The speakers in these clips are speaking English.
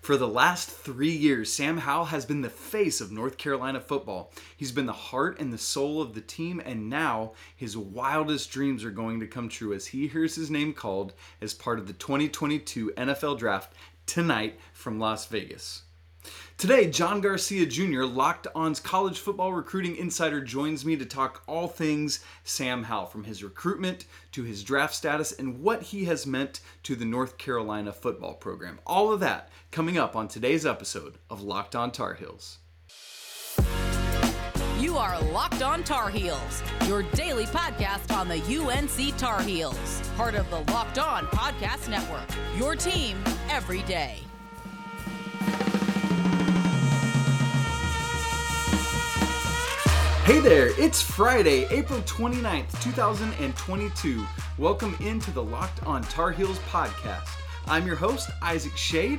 For the last three years, Sam Howell has been the face of North Carolina football. He's been the heart and the soul of the team, and now his wildest dreams are going to come true as he hears his name called as part of the 2022 NFL Draft tonight from Las Vegas. Today, John Garcia Jr., Locked On's college football recruiting insider, joins me to talk all things Sam Howell, from his recruitment to his draft status and what he has meant to the North Carolina football program. All of that coming up on today's episode of Locked On Tar Heels. You are Locked On Tar Heels, your daily podcast on the UNC Tar Heels, part of the Locked On Podcast Network. Your team every day. Hey there, it's Friday, April 29th, 2022. Welcome into the Locked On Tar Heels podcast. I'm your host, Isaac Schade,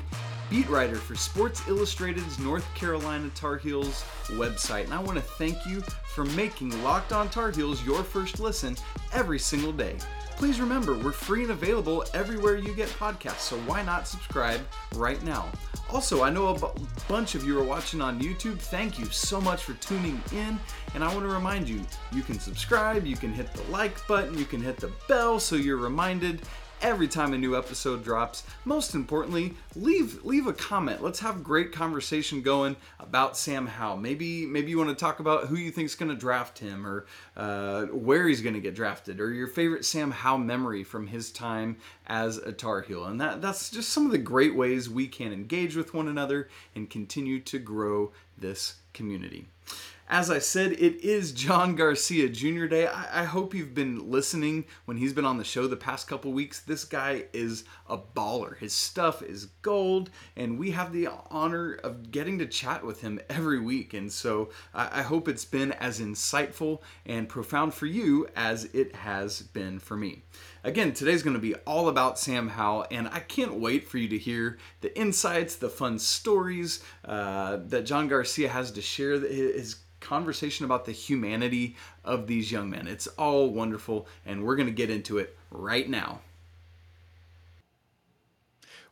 beat writer for Sports Illustrated's North Carolina Tar Heels website. And I want to thank you for making Locked On Tar Heels your first listen every single day. Please remember, we're free and available everywhere you get podcasts, so why not subscribe right now? Also, I know a b- bunch of you are watching on YouTube. Thank you so much for tuning in. And I want to remind you you can subscribe, you can hit the like button, you can hit the bell so you're reminded every time a new episode drops. Most importantly, leave leave a comment. Let's have great conversation going about Sam Howell. Maybe maybe you want to talk about who you think is going to draft him, or uh, where he's going to get drafted, or your favorite Sam Howell memory from his time as a Tar Heel. And that that's just some of the great ways we can engage with one another and continue to grow this community. As I said, it is John Garcia Jr. Day. I, I, hope you've been listening when he's been on the show the past couple weeks. This guy is a baller. His stuff is gold, and we have the honor of getting to chat with him every week. And so I, I hope it's been as insightful and profound for you as it has been for me. Again, today's going to be all about Sam Howell, and I can't wait for you to hear the insights, the fun stories uh, that John Garcia has to share. His conversation about the humanity of these young men. It's all wonderful, and we're going to get into it right now.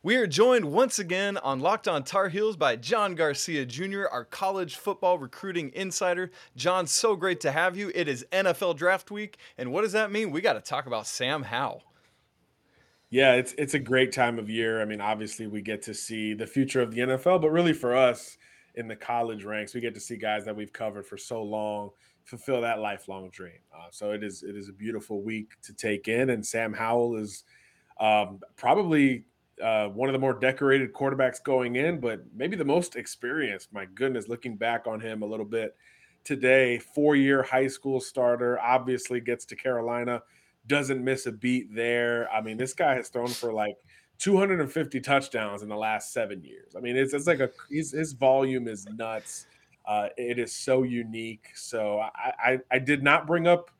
We are joined once again on Locked On Tar Heels by John Garcia Jr., our college football recruiting insider. John, so great to have you. It is NFL draft week, and what does that mean? We got to talk about Sam Howell. Yeah, it's it's a great time of year. I mean, obviously we get to see the future of the NFL, but really for us, in the college ranks. We get to see guys that we've covered for so long fulfill that lifelong dream. Uh, so it is it is a beautiful week to take in, and Sam Howell is um, probably uh, one of the more decorated quarterbacks going in, but maybe the most experienced. My goodness, looking back on him a little bit today, four year high school starter, obviously gets to Carolina, doesn't miss a beat there. I mean, this guy has thrown for like 250 touchdowns in the last seven years. I mean, it's it's like a his, his volume is nuts. Uh, it is so unique. So I, I I did not bring up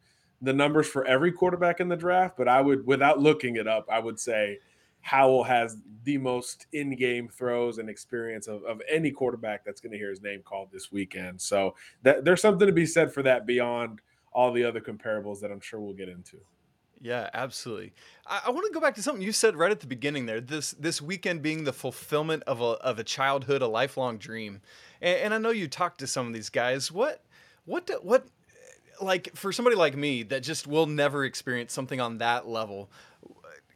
the numbers for every quarterback in the draft, but I would, without looking it up, I would say Howell has the most in-game throws and experience of, of any quarterback that's going to hear his name called this weekend. So that, there's something to be said for that beyond all the other comparables that I'm sure we'll get into. Yeah, absolutely. I, I want to go back to something you said right at the beginning there. This this weekend being the fulfillment of a of a childhood, a lifelong dream. And, and I know you talked to some of these guys. What what do, what like for somebody like me that just will never experience something on that level.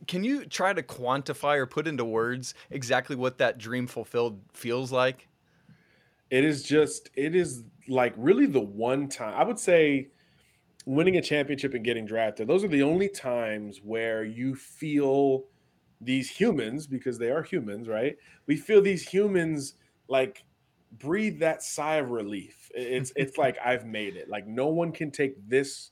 Can you try to quantify or put into words exactly what that dream fulfilled feels like? It is just it is like really the one time I would say winning a championship and getting drafted, those are the only times where you feel these humans, because they are humans, right? We feel these humans like breathe that sigh of relief. It's it's like I've made it. Like no one can take this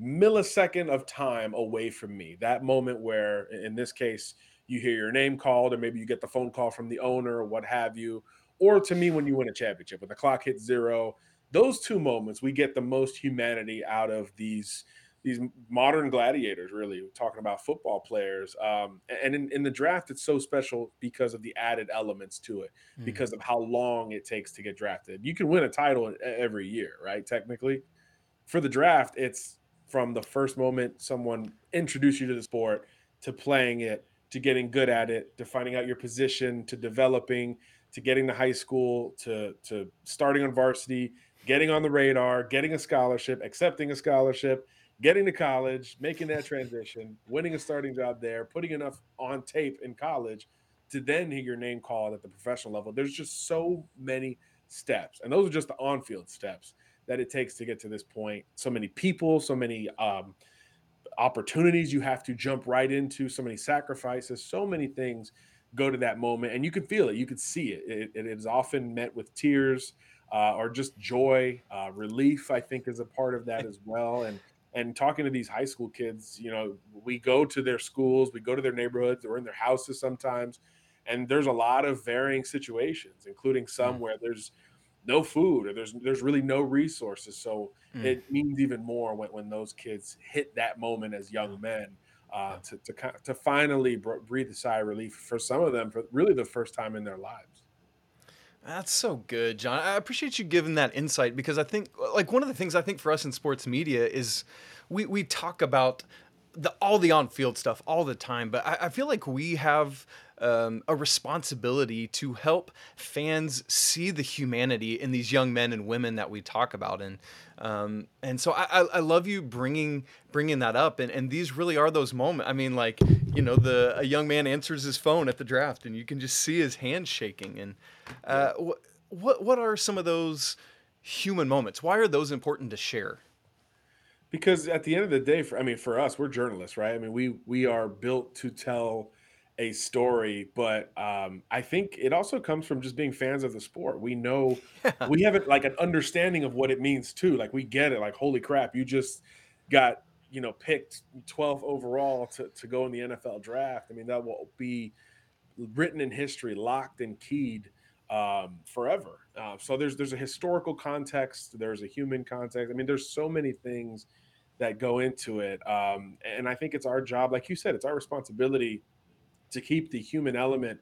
millisecond of time away from me. That moment where in this case you hear your name called or maybe you get the phone call from the owner or what have you. Or to me when you win a championship when the clock hits zero those two moments we get the most humanity out of these these modern gladiators really talking about football players um, and in, in, the draft it's so special because of the added elements to it mm. because of how long it takes to get drafted you can win a title every year right technically for the draft it's from the first moment someone introduced you to the sport to playing it to getting good at it, to finding out your position, to developing, to getting to high school, to to starting on varsity, getting on the radar, getting a scholarship, accepting a scholarship, getting to college, making that transition, winning a starting job there, putting enough on tape in college to then hear your name called at the professional level. There's just so many steps, and those are just the on-field steps that it takes to get to this point. So many people, so many um, opportunities you have to jump right into, so many sacrifices, so many things go to that moment, and you can feel it, you can see it. It, it is often met with tears uh, or just joy, uh, relief. I think is a part of that as well, and and talking to these high school kids, you know, we go to their schools, we go to their neighborhoods, or in their houses sometimes, and there's a lot of varying situations, including some mm. where there's no food or there's there's really no resources. So mm. it means even more when, when those kids hit that moment as young men uh, to, to to finally breathe a sigh of relief for some of them for really the first time in their lives. That's so good, John. I appreciate you giving that insight because I think, like, one of the things I think for us in sports media is we we talk about the all the on field stuff all the time, but I, I feel like we have um, a responsibility to help fans see the humanity in these young men and women that we talk about, and um, and so I, I love you bringing bringing that up, and, and these really are those moments. I mean, like you know, the a young man answers his phone at the draft, and you can just see his hand shaking. And uh, what what what are some of those human moments? Why are those important to share? Because at the end of the day, for I mean, for us, we're journalists, right? I mean, we we are built to tell a story, but um, I think it also comes from just being fans of the sport. We know we have it like an understanding of what it means too. Like we get it. Like holy crap, you just got you know picked 12th overall to to go in the NFL draft. I mean that will be written in history, locked and keyed um, forever. Uh, so there's there's a historical context, there's a human context. I mean, there's so many things that go into it, um, and I think it's our job, like you said, it's our responsibility to keep the human element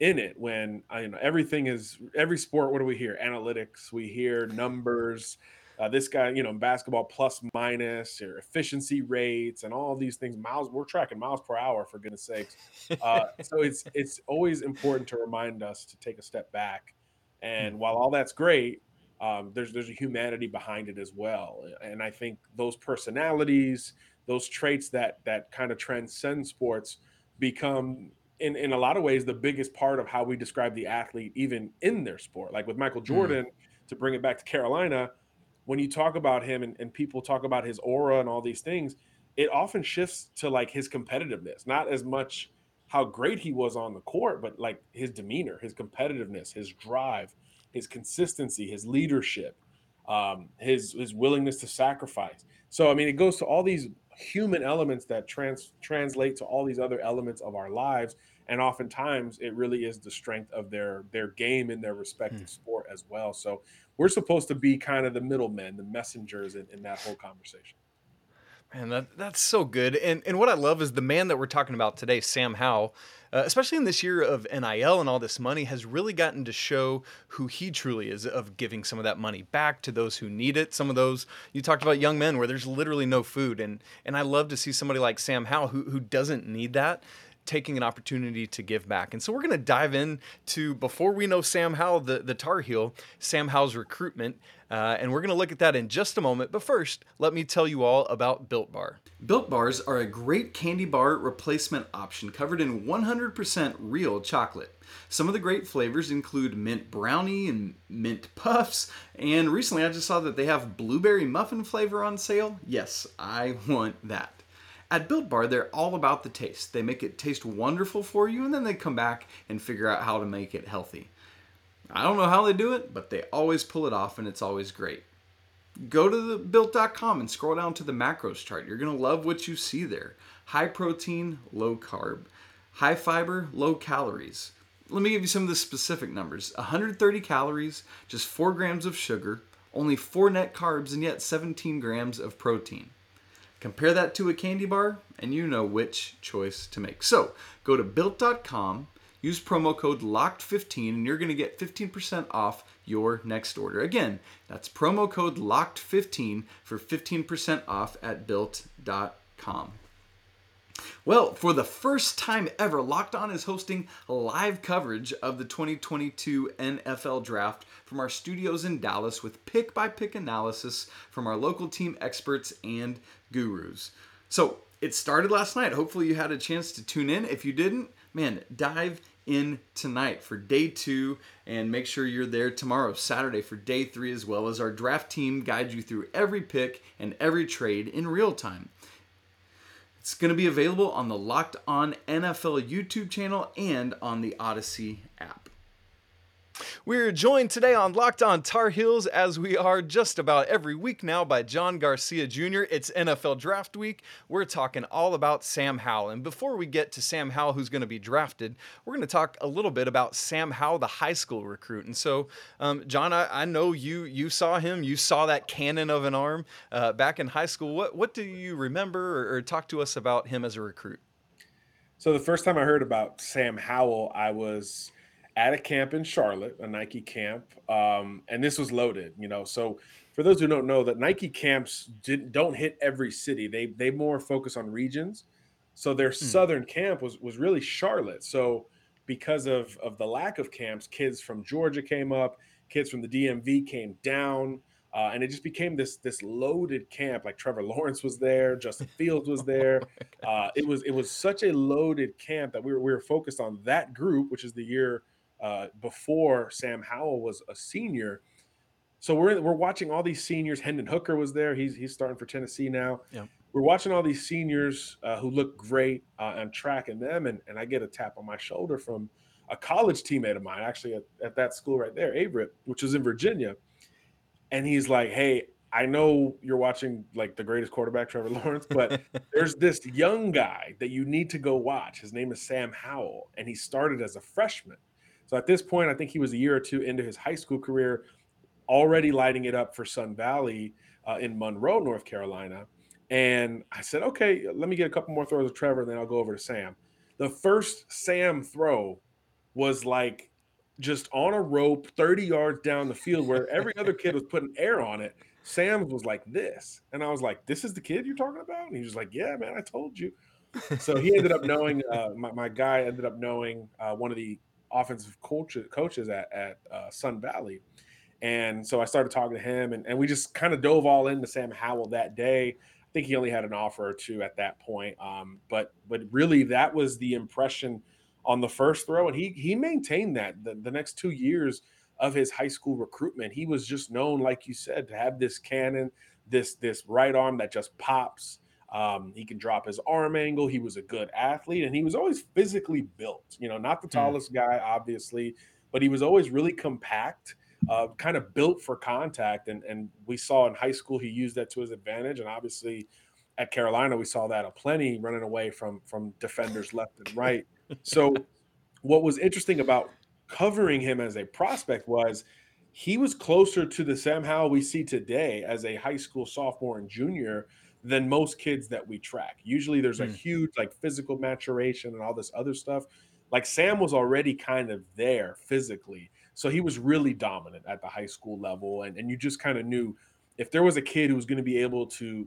in it when you know everything is every sport what do we hear? Analytics we hear numbers uh, this guy you know basketball plus minus or efficiency rates and all these things miles we're tracking miles per hour for goodness sakes. Uh, so it's it's always important to remind us to take a step back. And hmm. while all that's great um, there's there's a humanity behind it as well. And i think those personalities those traits that that kind of transcend sports become in in a lot of ways the biggest part of how we describe the athlete even in their sport like with michael hmm. jordan mm. to bring it back to carolina when you talk about him and, and people talk about his aura and all these things it often shifts to like his competitiveness not as much how great he was on the court but like his demeanor his competitiveness his drive his consistency his leadership um, his his willingness to sacrifice so i mean it goes to all these human elements that trans translate to all these other elements of our lives. And oftentimes it really is the strength of their their game in their respective mm. sport as well. So we're supposed to be kind of the middlemen the messengers in, in that whole conversation Man, that, that's so good. And and what I love is the man that we're talking about today, Sam Howell, uh, especially in this year of NIL and all this money, has really gotten to show who he truly is of giving some of that money back to those who need it. Some of those you talked about young men where there's literally no food, and and I love to see somebody like Sam Howell who who doesn't need that taking an opportunity to give back. And so we're going to dive in to before we know Sam Howell, the, the Tar Heel, Sam Howell's recruitment. Uh, and we're going to look at that in just a moment. But first, let me tell you all about Built Bar. Built Bars are a great candy bar replacement option covered in 100% real chocolate. Some of the great flavors include mint brownie and mint puffs, and recently I just saw that they have blueberry muffin flavor on sale. Yes, I want that. At Built Bar, they're all about the taste. They make it taste wonderful for you, and then they come back and figure out how to make it healthy. I don't know how they do it, but they always pull it off, and it's always great. Go to the built.com and scroll down to the macros chart. You're going to love what you see there. High protein, low carb, high fiber, low calories. Let me give you some of the specific numbers 130 calories, just 4 grams of sugar, only 4 net carbs, and yet 17 grams of protein. Compare that to a candy bar, and you know which choice to make. So go to built.com, use promo code LOCKED15, and you're going to get 15% off your next order. Again, that's promo code LOCKED15 for 15% off at built.com. Well, for the first time ever, Locked On is hosting live coverage of the 2022 NFL Draft from our studios in Dallas with pick by pick analysis from our local team experts and gurus. So it started last night. Hopefully, you had a chance to tune in. If you didn't, man, dive in tonight for day two and make sure you're there tomorrow, Saturday, for day three, as well as our draft team guides you through every pick and every trade in real time. It's going to be available on the Locked On NFL YouTube channel and on the Odyssey app. We're joined today on Locked On Tar Heels, as we are just about every week now, by John Garcia Jr. It's NFL Draft Week. We're talking all about Sam Howell. And before we get to Sam Howell, who's going to be drafted, we're going to talk a little bit about Sam Howell, the high school recruit. And so, um, John, I, I, know you you saw him. You saw that cannon of an arm uh, back in high school. What what do you remember, or, or talk to us about him as a recruit? So the first time I heard about Sam Howell, I was at a camp in Charlotte, a Nike camp, um, and this was loaded. You know, so for those who don't know, that Nike camps didn't, don't hit every city. They they more focus on regions. So their hmm. southern camp was was really Charlotte. So because of of the lack of camps, kids from Georgia came up, kids from the DMV came down. Uh, and it just became this this loaded camp. Like Trevor Lawrence was there, Justin Fields was there. Oh uh, it was it was such a loaded camp that we were we were focused on that group, which is the year uh, before Sam Howell was a senior. So we're we're watching all these seniors. Hendon Hooker was there. He's he's starting for Tennessee now. Yeah. We're watching all these seniors uh, who look great uh, and tracking them, and, and I get a tap on my shoulder from a college teammate of mine, actually at, at that school right there, Averett, which is in Virginia. And he's like, "Hey, I know you're watching like the greatest quarterback, Trevor Lawrence, but there's this young guy that you need to go watch. His name is Sam Howell, and he started as a freshman. So at this point, I think he was a year or two into his high school career, already lighting it up for Sun Valley uh, in Monroe, North Carolina. And I said, okay, let me get a couple more throws of Trevor, and then I'll go over to Sam. The first Sam throw was like just on a rope 30 yards down the field where every other kid was putting air on it. Sam's was like this. And I was like, this is the kid you're talking about? And he was like, yeah, man, I told you. So he ended up knowing, uh, my, my, guy ended up knowing uh, one of the offensive coach, coaches at, at uh, Sun Valley. And so I started talking to him, and, and we just kind of dove all into Sam Howell that day. I think he only had an offer or two at that point. Um, but but really, that was the impression on the first throw, and he he maintained that the, the next two years of his high school recruitment. He was just known, like you said, to have this cannon, this this right arm that just pops. Um, he can drop his arm angle. He was a good athlete and he was always physically built, you know, not the hmm. tallest guy, obviously, but he was always really compact, uh, kind of built for contact. And, and we saw in high school he used that to his advantage. And obviously at Carolina, we saw that a plenty running away from, from defenders left and right. So, what was interesting about covering him as a prospect was he was closer to the Sam Howell we see today as a high school sophomore and junior than most kids that we track. Usually there's a mm. huge like physical maturation and all this other stuff. Like Sam was already kind of there physically. So he was really dominant at the high school level. And, and you just kind of knew if there was a kid who was going to be able to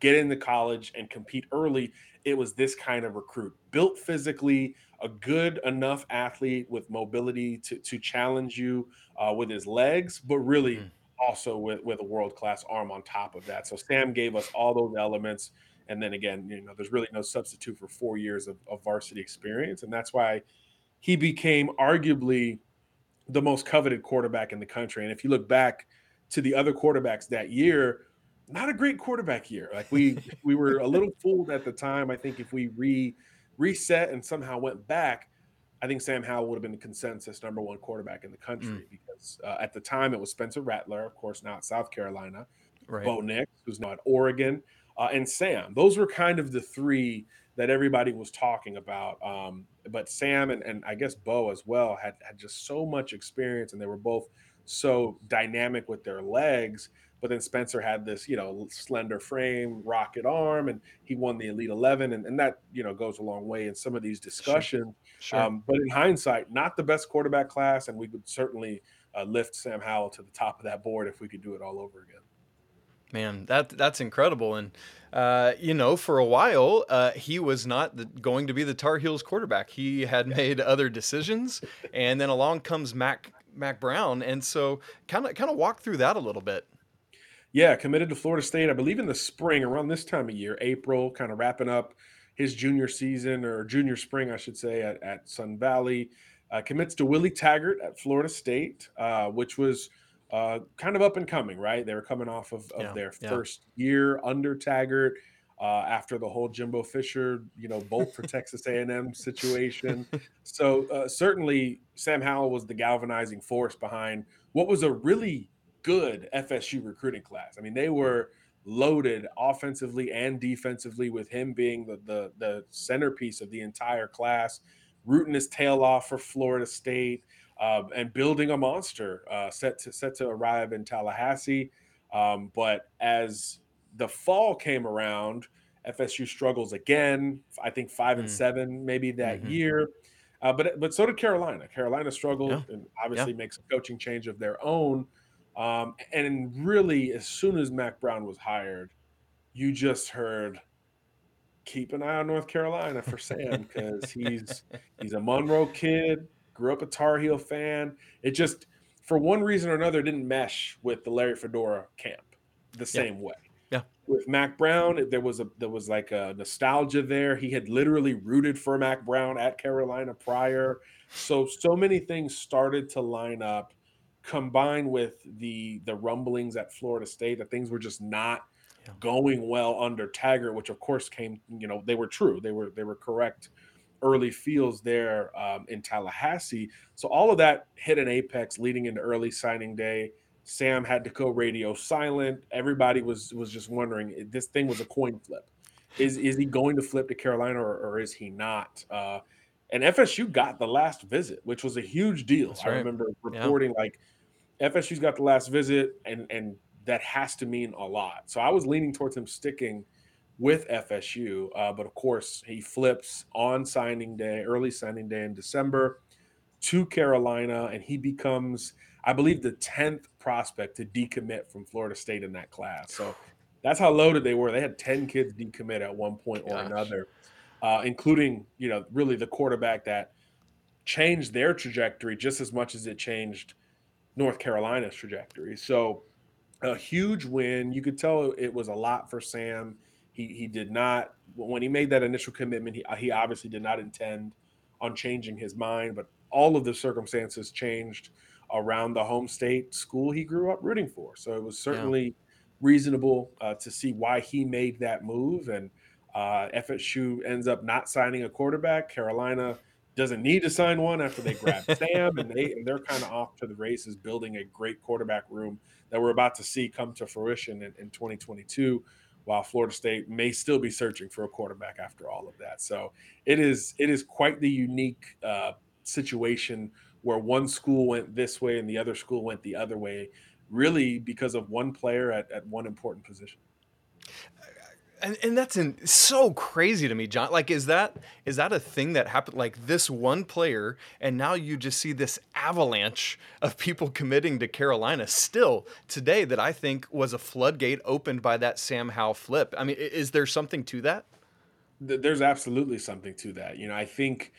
get into college and compete early, it was this kind of recruit. Built physically, a good enough athlete with mobility to, to challenge you uh, with his legs, but really mm also with with a world class arm on top of that. So Sam gave us all those elements, and then again, you know, there's really no substitute for four years of, of varsity experience, and that's why he became arguably the most coveted quarterback in the country. And if you look back to the other quarterbacks that year, not a great quarterback year. Like we we were a little fooled at the time. I think if we re reset and somehow went back, I think Sam Howell would have been the consensus number one quarterback in the country mm. because uh, at the time it was Spencer Rattler, of course, now at South Carolina, right. Bo Nix, who's now at Oregon, uh, and Sam. Those were kind of the three that everybody was talking about. Um, but Sam and, and I guess Bo as well had, had just so much experience, and they were both so dynamic with their legs but then Spencer had this, you know, slender frame, rocket arm, and he won the Elite 11. And, and that, you know, goes a long way in some of these discussions. Sure. Sure. Um, but in hindsight, not the best quarterback class. And we would certainly uh, lift Sam Howell to the top of that board if we could do it all over again. Man, that that's incredible. And uh, you know, for a while, uh, he was not the, going to be the Tar Heels quarterback. He had made other decisions, and then along comes Mac Mack Brown, and so kind of kind of walk through that a little bit. Yeah, committed to Florida State, I believe in the spring, around this time of year, April, kind of wrapping up his junior season or junior spring, I should say, at, at Sun Valley. Uh, commits to Willie Taggart at Florida State, uh, which was uh, kind of up and coming, right? They were coming off of, of yeah, their yeah. first year under Taggart uh, after the whole Jimbo Fisher, you know, bolt for Texas A&M situation. So uh, certainly Sam Howell was the galvanizing force behind what was a really good FSU recruiting class. I mean, they were loaded offensively and defensively with him being the the, the centerpiece of the entire class, rooting his tail off for Florida State. Uh, and building a monster uh, set to set to arrive in Tallahassee. Um, but as the fall came around, FSU struggles again. I think five and mm. seven maybe that mm-hmm. year. Uh, but but so did Carolina. Carolina struggled yeah. and obviously yeah. makes a coaching change of their own. Um, and really, as soon as Mack Brown was hired, you just heard keep an eye on North Carolina for Sam because he's he's a Monroe kid, grew up a Tar Heel fan. It just for one reason or another didn't mesh with the Larry Fedora camp the same yeah. way. Yeah. With Mack Brown, there was a there was like a nostalgia there. He had literally rooted for Mack Brown at Carolina prior. So so many things started to line up combined with the the rumblings at Florida State that things were just not yeah. going well under Taggart, which of course came, you know, they were true. They were they were correct early feels there um, in Tallahassee. So all of that hit an apex leading into early signing day. Sam had to go radio silent. Everybody was was just wondering this thing was a coin flip. Is is he going to flip to Carolina or, or is he not? Uh, and FSU got the last visit, which was a huge deal. I remember reporting yeah. like FSU's got the last visit, and and that has to mean a lot. So I was leaning towards him sticking with FSU, uh, but of course he flips on signing day, early signing day in December, to Carolina, and he becomes, I believe, the tenth prospect to decommit from Florida State in that class. So that's how loaded they were. They had ten kids decommit at one point or another, uh, including you know really the quarterback that changed their trajectory just as much as it changed North Carolina's trajectory. So a huge win. You could tell it was a lot for Sam. He he did not when he made that initial commitment. He he obviously did not intend on changing his mind, but all of the circumstances changed around the home state school he grew up rooting for. So it was certainly yeah. reasonable uh, to see why he made that move. And uh, FSU ends up not signing a quarterback. Carolina doesn't need to sign one after they grab Sam, and they and they're kind of off to the races, building a great quarterback room that we're about to see come to fruition in, in 2022. While Florida State may still be searching for a quarterback after all of that, so it is it is quite the unique uh, situation where one school went this way and the other school went the other way, really because of one player at, at one important position and, and that's in, so crazy to me john like is that is that a thing that happened like this one player and now you just see this avalanche of people committing to carolina still today that i think was a floodgate opened by that sam howell flip? I mean is there something to that? There's absolutely something to that you know i think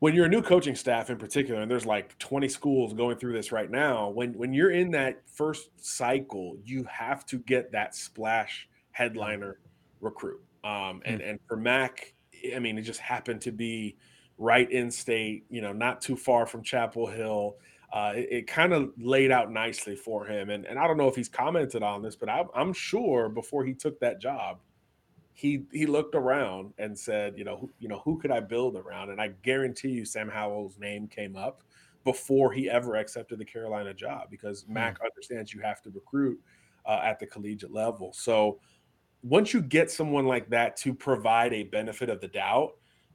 when you're a new coaching staff in particular and there's like 20 schools going through this right now when when you're in that first cycle you have to get that splash headliner recruit. Um, and mm. and for Mack, I mean, it just happened to be right in state, you know, not too far from Chapel Hill. Uh, it, it kind of laid out nicely for him. And, and I don't know if he's commented on this, but I, I'm sure before he took that job, he he looked around and said, you know, who, you know, who could I build around? And I guarantee you, Sam Howell's name came up before he ever accepted the Carolina job because mm. Mack understands you have to recruit uh, at the collegiate level. So once you get someone like that to provide a benefit of the doubt,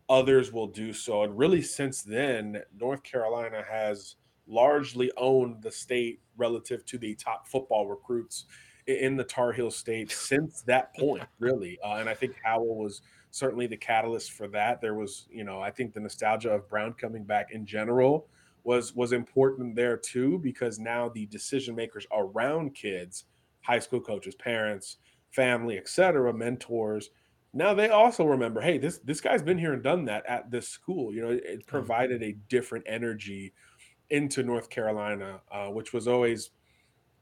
others will do so. And really, since then, North Carolina has largely owned the state relative to the top football recruits in the Tar Heel state since that point, really. Uh, and I think Howell was certainly the catalyst for that. There was, you know, I think the nostalgia of Brown coming back in general was was important there too because now the decision makers around kids high school coaches, parents, family, etc., mentors. Now they also remember, hey, this this guy's been here and done that at this school. You know, it, it provided a different energy into North Carolina, uh, which was always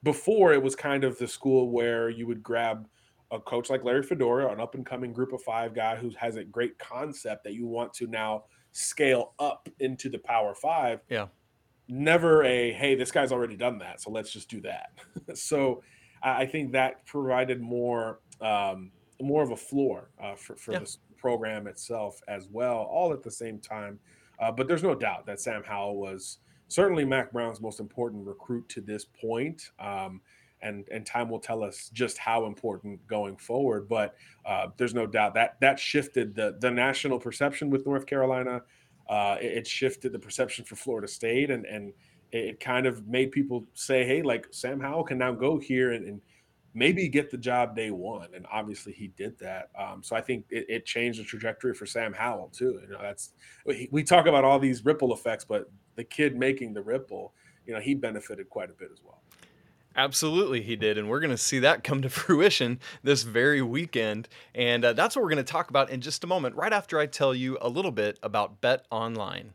before it was kind of the school where you would grab a coach like Larry Fedora, an up and coming group of five guy who has a great concept that you want to now scale up into the power five. Yeah. Never a, hey, this guy's already done that. So let's just do that. so I think that provided more, um, more of a floor uh, for, for yeah. this program itself as well, all at the same time. Uh, but there's no doubt that Sam Howell was certainly Mack Brown's most important recruit to this point. Um, and and time will tell us just how important going forward. But uh, there's no doubt that that shifted the the national perception with North Carolina. Uh, it, it, shifted the perception for Florida State, and and it kind of made people say, "Hey, like Sam Howell can now go here and, and maybe get the job day one." And obviously, he did that. Um, so I think it, it, changed the trajectory for Sam Howell too. You know, that's we, talk about all these ripple effects, but the kid making the ripple, you know, he benefited quite a bit as well. Absolutely, he did. And we're going to see that come to fruition this very weekend. And uh, that's what we're going to talk about in just a moment, right after I tell you a little bit about Bet Online.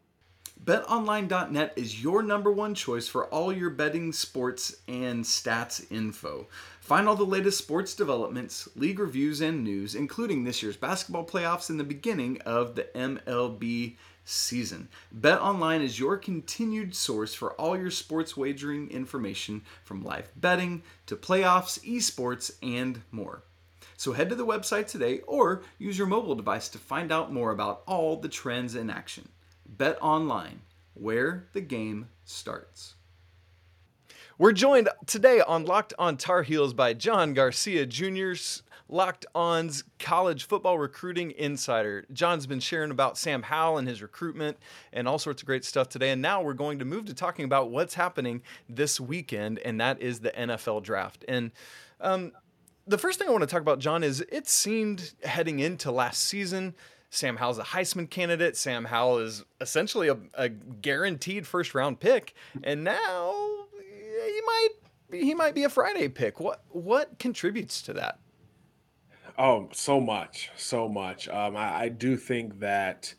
BetOnline.net is your number one choice for all your betting, sports, and stats info. Find all the latest sports developments, league reviews, and news, including this year's basketball playoffs and the beginning of the MLB season. BetOnline is your continued source for all your sports wagering information from live betting to playoffs, esports, and more. So head to the website today or use your mobile device to find out more about all the trends in action. Bet Online, where the game starts. We're joined today on Locked on Tar Heels by John Garcia Jr.'s Locked On's college football recruiting insider. John's been sharing about Sam Howell and his recruitment and all sorts of great stuff today. And now we're going to move to talking about what's happening this weekend, and that is the NFL draft. And um, the first thing I want to talk about, John, is it seemed heading into last season. Sam Howell's a Heisman candidate. Sam Howell is essentially a, a guaranteed first round pick. And now he might he might be a Friday pick. What what contributes to that? Oh, so much, so much. Um, I, I do think that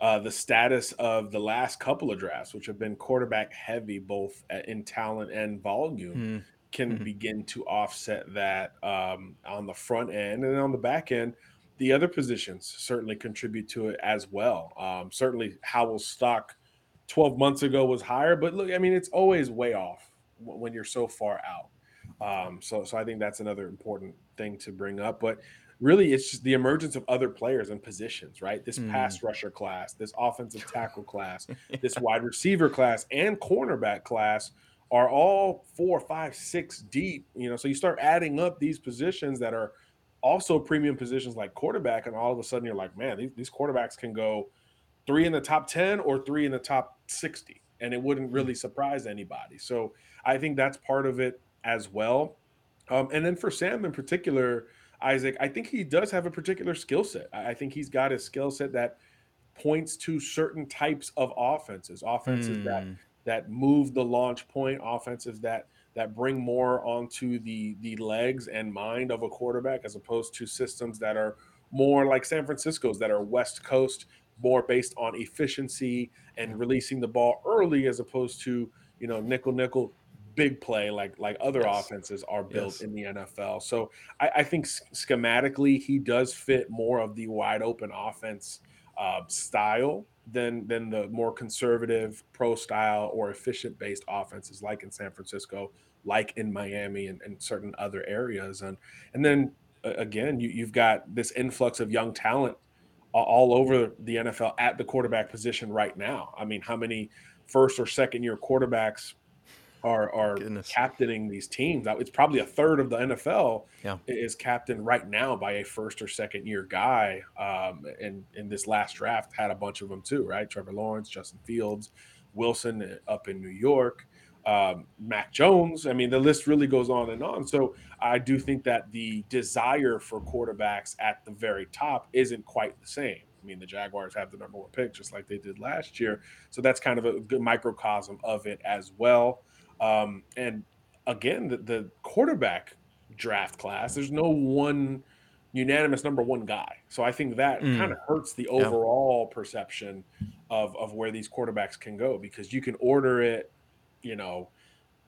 uh, the status of the last couple of drafts, which have been quarterback heavy, both in talent and volume, mm. can mm-hmm. begin to offset that um, on the front end and on the back end. The other positions certainly contribute to it as well. Um, certainly, Howell's stock 12 months ago was higher, but look, I mean, it's always way off when you're so far out. Um, so, so I think that's another important thing to bring up. But really, it's just the emergence of other players and positions, right? This mm. pass rusher class, this offensive tackle class, yeah. this wide receiver class, and cornerback class are all four, five, six deep. You know, so you start adding up these positions that are also premium positions like quarterback, and all of a sudden you're like, man, these, these quarterbacks can go three in the top 10 or three in the top 60 and it wouldn't really mm. surprise anybody so i think that's part of it as well. Um, and then for Sam in particular, Isaac, I think he does have a particular skill set. I think he's got a skill set that points to certain types of offenses, offenses mm. that that move the launch point, offenses that that bring more onto the the legs and mind of a quarterback, as opposed to systems that are more like San Francisco's that are West Coast, more based on efficiency and releasing the ball early, as opposed to you know nickel nickel big play like like other yes. offenses are built yes. in the NFL. So I, I, think schematically he does fit more of the wide open offense uh, style than than the more conservative pro style or efficient based offenses like in San Francisco, like in Miami and, and certain other areas. And and then again, you, you've got this influx of young talent all over the NFL at the quarterback position right now. I mean, how many first or second year quarterbacks are are Goodness. captaining these teams. It's probably a third of the NFL yeah. is captained right now by a first or second year guy. Um, and in this last draft, had a bunch of them too, right? Trevor Lawrence, Justin Fields, Wilson uh, up in New York, um, Mac Jones. I mean, the list really goes on and on. So I do think that the desire for quarterbacks at the very top isn't quite the same. I mean, the Jaguars have the number one pick just like they did last year. So that's kind of a good microcosm of it as well. Um, and again, the, the quarterback draft class. There's no one unanimous number one guy. So I think that mm. kind of hurts the overall yeah. perception of of where these quarterbacks can go because you can order it, you know,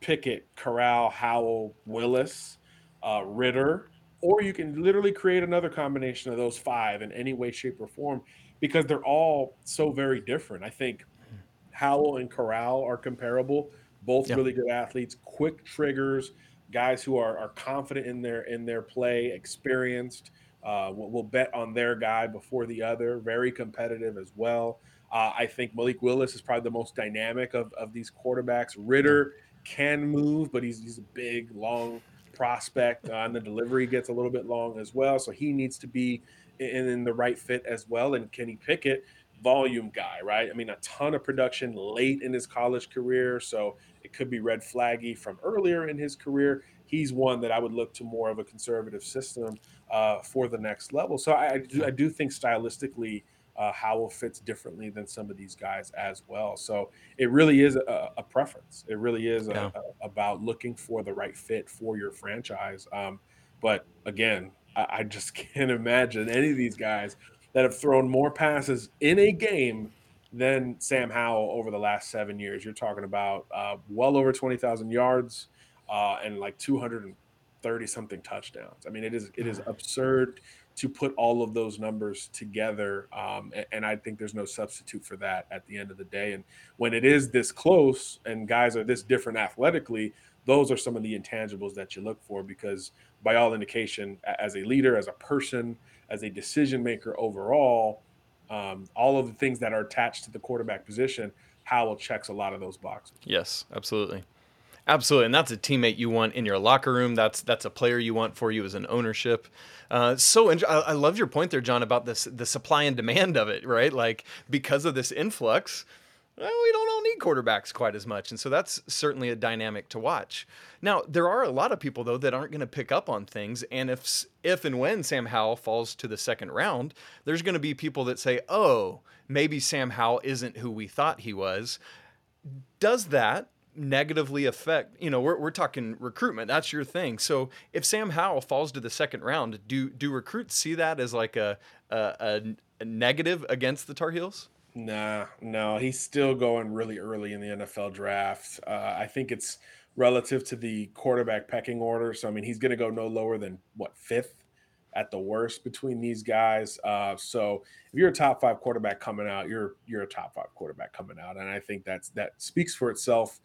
Pickett, Corral, Howell, Willis, uh, Ridder, or you can literally create another combination of those five in any way, shape, or form because they're all so very different. I think Howell and Corral are comparable, both really good athletes, quick triggers, guys who are, are confident in their in their play, experienced. Uh, will we'll bet on their guy before the other. Very competitive as well. Uh, I think Malik Willis is probably the most dynamic of, of these quarterbacks. Ridder can move, but he's he's a big, long prospect, uh, and the delivery gets a little bit long as well. So he needs to be in, in the right fit as well. And Kenny Pickett, volume guy, right? I mean, a ton of production late in his college career, so it could be red flaggy from earlier in his career. He's one that I would look to more of a conservative system uh, for the next level. So I, I, do, I do think stylistically uh, Howell fits differently than some of these guys as well. So it really is a, a preference. It really is a, a, about looking for the right fit for your franchise. Um, but again, I, I just can't imagine any of these guys that have thrown more passes in a game than Sam Howell over the last seven years. You're talking about uh, well over 20,000 yards uh, and like 230 something touchdowns. I mean, it is it is absurd to put all of those numbers together. Um, and, and, I think there's no substitute for that at the end of the day. And when it is this close and guys are this different athletically, those are some of the intangibles that you look for because, by all indication, as a leader, as a person, as a decision maker overall, um, all of the things that are attached to the quarterback position, Howell checks a lot of those boxes. Yes, absolutely. Absolutely, and that's a teammate you want in your locker room. That's that's a player you want for you as an ownership. Uh, so I, I love your point there, John, about this the supply and demand of it. Right, like because of this influx, well, we don't all need quarterbacks quite as much, and so that's certainly a dynamic to watch. Now, there are a lot of people though that aren't going to pick up on things, and if if and when Sam Howell falls to the second round, there's going to be people that say, "Oh, maybe Sam Howell isn't who we thought he was." Does that negatively affect you know we're, we're talking recruitment that's your thing so if sam howell falls to the second round do do recruits see that as like a a, a negative against the tar heels nah no he's still going really early in the nfl draft uh, i think it's relative to the quarterback pecking order so i mean he's going to go no lower than what fifth at the worst between these guys. Uh, so if you're a top five quarterback coming out, you're you're a top five quarterback coming out, and I think that's that speaks for itself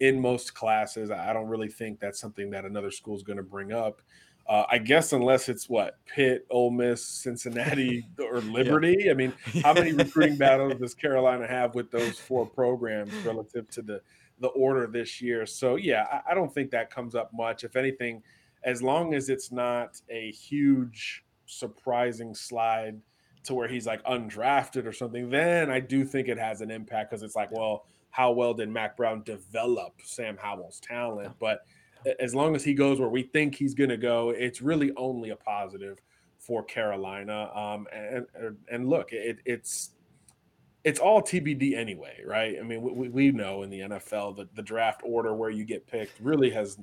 in most classes. I don't really think that's something that another school is going to bring up. Uh, I guess unless it's what Pitt, Ole Miss, Cincinnati, or Liberty. Yeah. I mean, how many recruiting battles does Carolina have with those four programs relative to the the order this year? So yeah, I, I don't think that comes up much. If anything, as long as it's not a huge surprising slide to where he's like undrafted or something, then I do think it has an impact because it's like, well, how well did Mack Brown develop Sam Howell's talent? But as long as he goes where we think he's going to go, it's really only a positive for Carolina. Um, and and look, it, it's it's all TBD anyway, right? I mean, we, we know in the NFL that the draft order where you get picked really has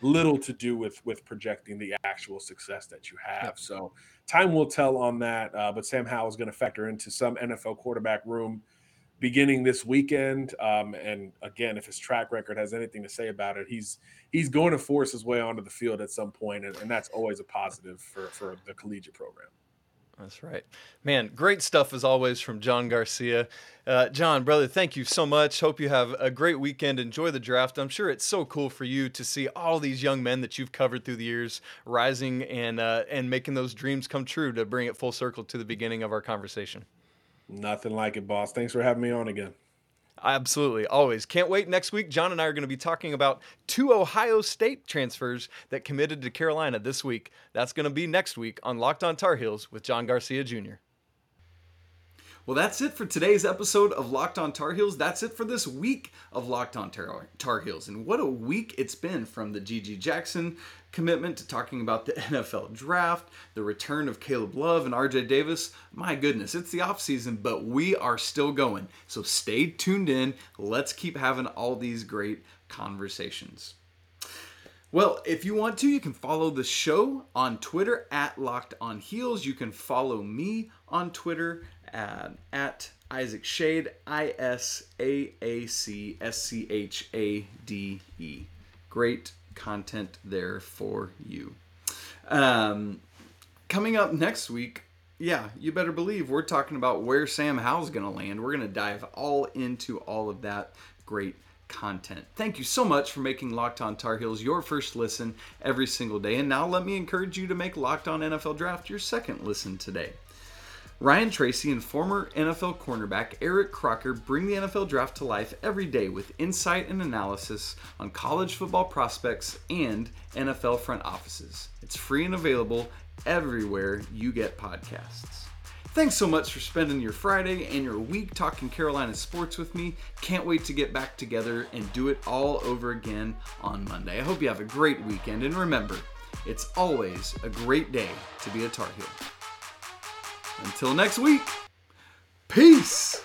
little to do with with projecting the actual success that you have. So time will tell on that. Uh, but Sam Howell is going to factor into some NFL quarterback room beginning this weekend. Um, and again, if his track record has anything to say about it, he's he's going to force his way onto the field at some point, and, and that's always a positive for for the collegiate program. That's right. Man, great stuff as always from John Garcia. Uh, John, brother, thank you so much. Hope you have a great weekend. Enjoy the draft. I'm sure it's so cool for you to see all these young men that you've covered through the years rising and uh, and making those dreams come true to bring it full circle to the beginning of our conversation. Nothing like it, boss. Thanks for having me on again. Absolutely. Always. Can't wait. Next week, John and I are going to be talking about two Ohio State transfers that committed to Carolina this week. That's going to be next week on Locked On Tar Heels with John Garcia Jr. Well, that's it for today's episode of Locked On Tar Heels. That's it for this week of Locked On Tar, Tar Heels. And what a week it's been from the GG Jackson commitment to talking about the NFL draft, the return of Caleb Love and RJ Davis. My goodness, it's the offseason, but we are still going. So stay tuned in. Let's keep having all these great conversations. Well, if you want to, you can follow the show on Twitter at Locked On Heels. You can follow me on Twitter at, at Isaac Schade, I S A A C S C H A D E. Great content there for you. Um, coming up next week, yeah, you better believe we're talking about where Sam Howell's going to land. We're going to dive all into all of that great content. Thank you so much for making Locked On Tar Heels your first listen every single day. And now let me encourage you to make Locked On NFL Draft your second listen today. Ryan Tracy and former NFL cornerback Eric Crocker bring the NFL draft to life every day with insight and analysis on college football prospects and NFL front offices. It's free and available everywhere you get podcasts. Thanks so much for spending your Friday and your week talking Carolina sports with me. Can't wait to get back together and do it all over again on Monday. I hope you have a great weekend and remember, it's always a great day to be a Tar Heel. Until next week, peace.